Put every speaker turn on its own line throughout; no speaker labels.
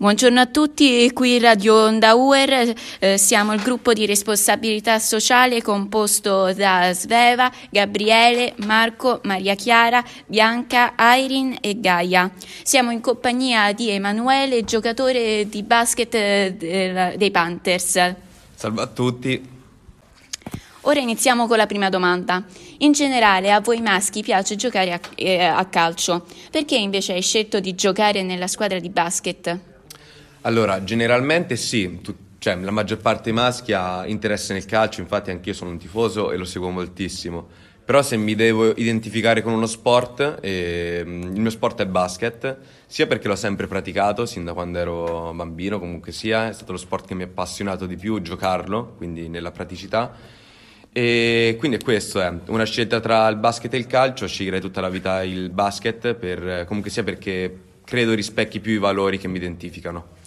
Buongiorno a tutti, qui Radio Onda UER, eh, siamo il gruppo di responsabilità sociale composto da Sveva, Gabriele, Marco, Maria Chiara, Bianca, Airin e Gaia. Siamo in compagnia di Emanuele, giocatore di basket eh, dei Panthers.
Salve a tutti.
Ora iniziamo con la prima domanda. In generale a voi maschi piace giocare a, eh, a calcio, perché invece hai scelto di giocare nella squadra di basket?
Allora, generalmente sì, tu, cioè, la maggior parte dei maschi ha interesse nel calcio, infatti anch'io sono un tifoso e lo seguo moltissimo. Però se mi devo identificare con uno sport, eh, il mio sport è basket, sia perché l'ho sempre praticato sin da quando ero bambino, comunque sia, è stato lo sport che mi ha appassionato di più giocarlo, quindi nella praticità. E quindi questo, è una scelta tra il basket e il calcio, sceglierei tutta la vita il basket, per, comunque sia perché credo rispecchi più i valori che mi identificano.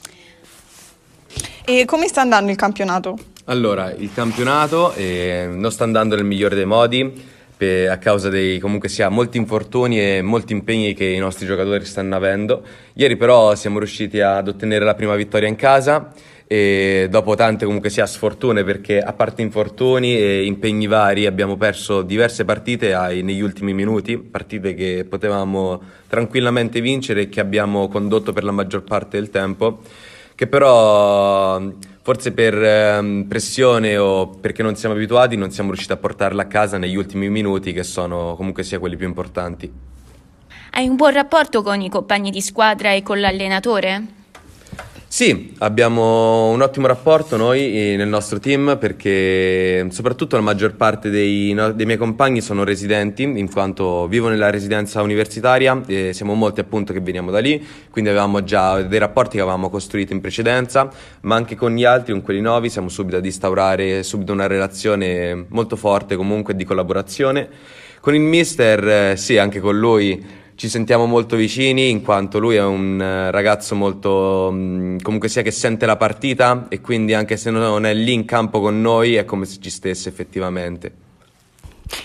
E come sta andando il campionato?
Allora, il campionato eh, non sta andando nel migliore dei modi per, a causa dei comunque sia molti infortuni e molti impegni che i nostri giocatori stanno avendo. Ieri però siamo riusciti ad ottenere la prima vittoria in casa e dopo tante comunque sia sfortune perché a parte infortuni e impegni vari abbiamo perso diverse partite ai, negli ultimi minuti, partite che potevamo tranquillamente vincere e che abbiamo condotto per la maggior parte del tempo che però forse per eh, pressione o perché non siamo abituati non siamo riusciti a portarla a casa negli ultimi minuti che sono comunque sia quelli più importanti.
Hai un buon rapporto con i compagni di squadra e con l'allenatore?
Sì, abbiamo un ottimo rapporto noi eh, nel nostro team perché soprattutto la maggior parte dei, dei, miei compagni sono residenti in quanto vivo nella residenza universitaria e siamo molti appunto che veniamo da lì, quindi avevamo già dei rapporti che avevamo costruito in precedenza, ma anche con gli altri, con quelli nuovi, siamo subito ad instaurare subito una relazione molto forte comunque di collaborazione. Con il mister, eh, sì, anche con lui ci sentiamo molto vicini in quanto lui è un eh, ragazzo molto mm, comunque sia che sente la partita e quindi anche se non è lì in campo con noi è come se ci stesse effettivamente.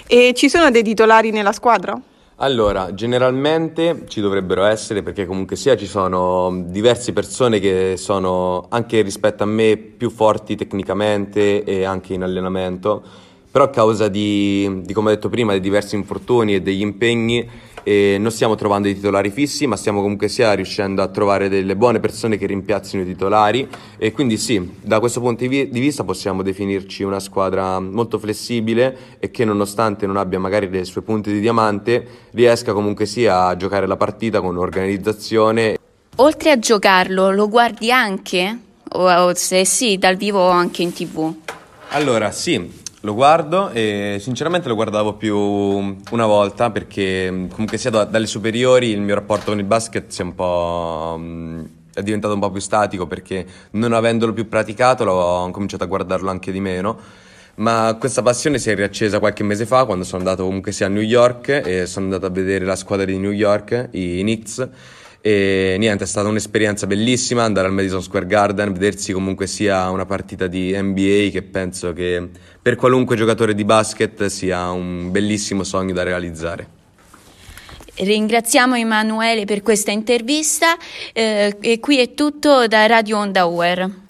E ci sono dei titolari nella squadra?
Allora, generalmente ci dovrebbero essere perché comunque sia ci sono diverse persone che sono anche rispetto a me più forti tecnicamente e anche in allenamento, però a causa di, di come ho detto prima, dei diversi infortuni e degli impegni e non stiamo trovando i titolari fissi, ma stiamo comunque sia riuscendo a trovare delle buone persone che rimpiazzino i titolari e quindi sì, da questo punto di vista possiamo definirci una squadra molto flessibile e che nonostante non abbia magari le sue punte di diamante, riesca comunque sia a giocare la partita con organizzazione.
Oltre a giocarlo, lo guardi anche? O se sì, dal vivo o anche in tv?
Allora, sì, lo guardo e sinceramente lo guardavo più una volta perché comunque sia da, dalle superiori il mio rapporto con il basket si è un po'... Mh, è diventato un po' più statico perché non avendolo più praticato ho cominciato a guardarlo anche di meno. Ma questa passione si è riaccesa qualche mese fa quando sono andato comunque sia a New York e sono andato a vedere la squadra di New York, i Knicks e niente, è stata un'esperienza bellissima andare al Madison Square Garden, vedersi comunque sia una partita di NBA che penso che per qualunque giocatore di basket sia un bellissimo sogno da realizzare.
Ringraziamo Emanuele per questa intervista eh, e qui è tutto da Radio Onda Uer.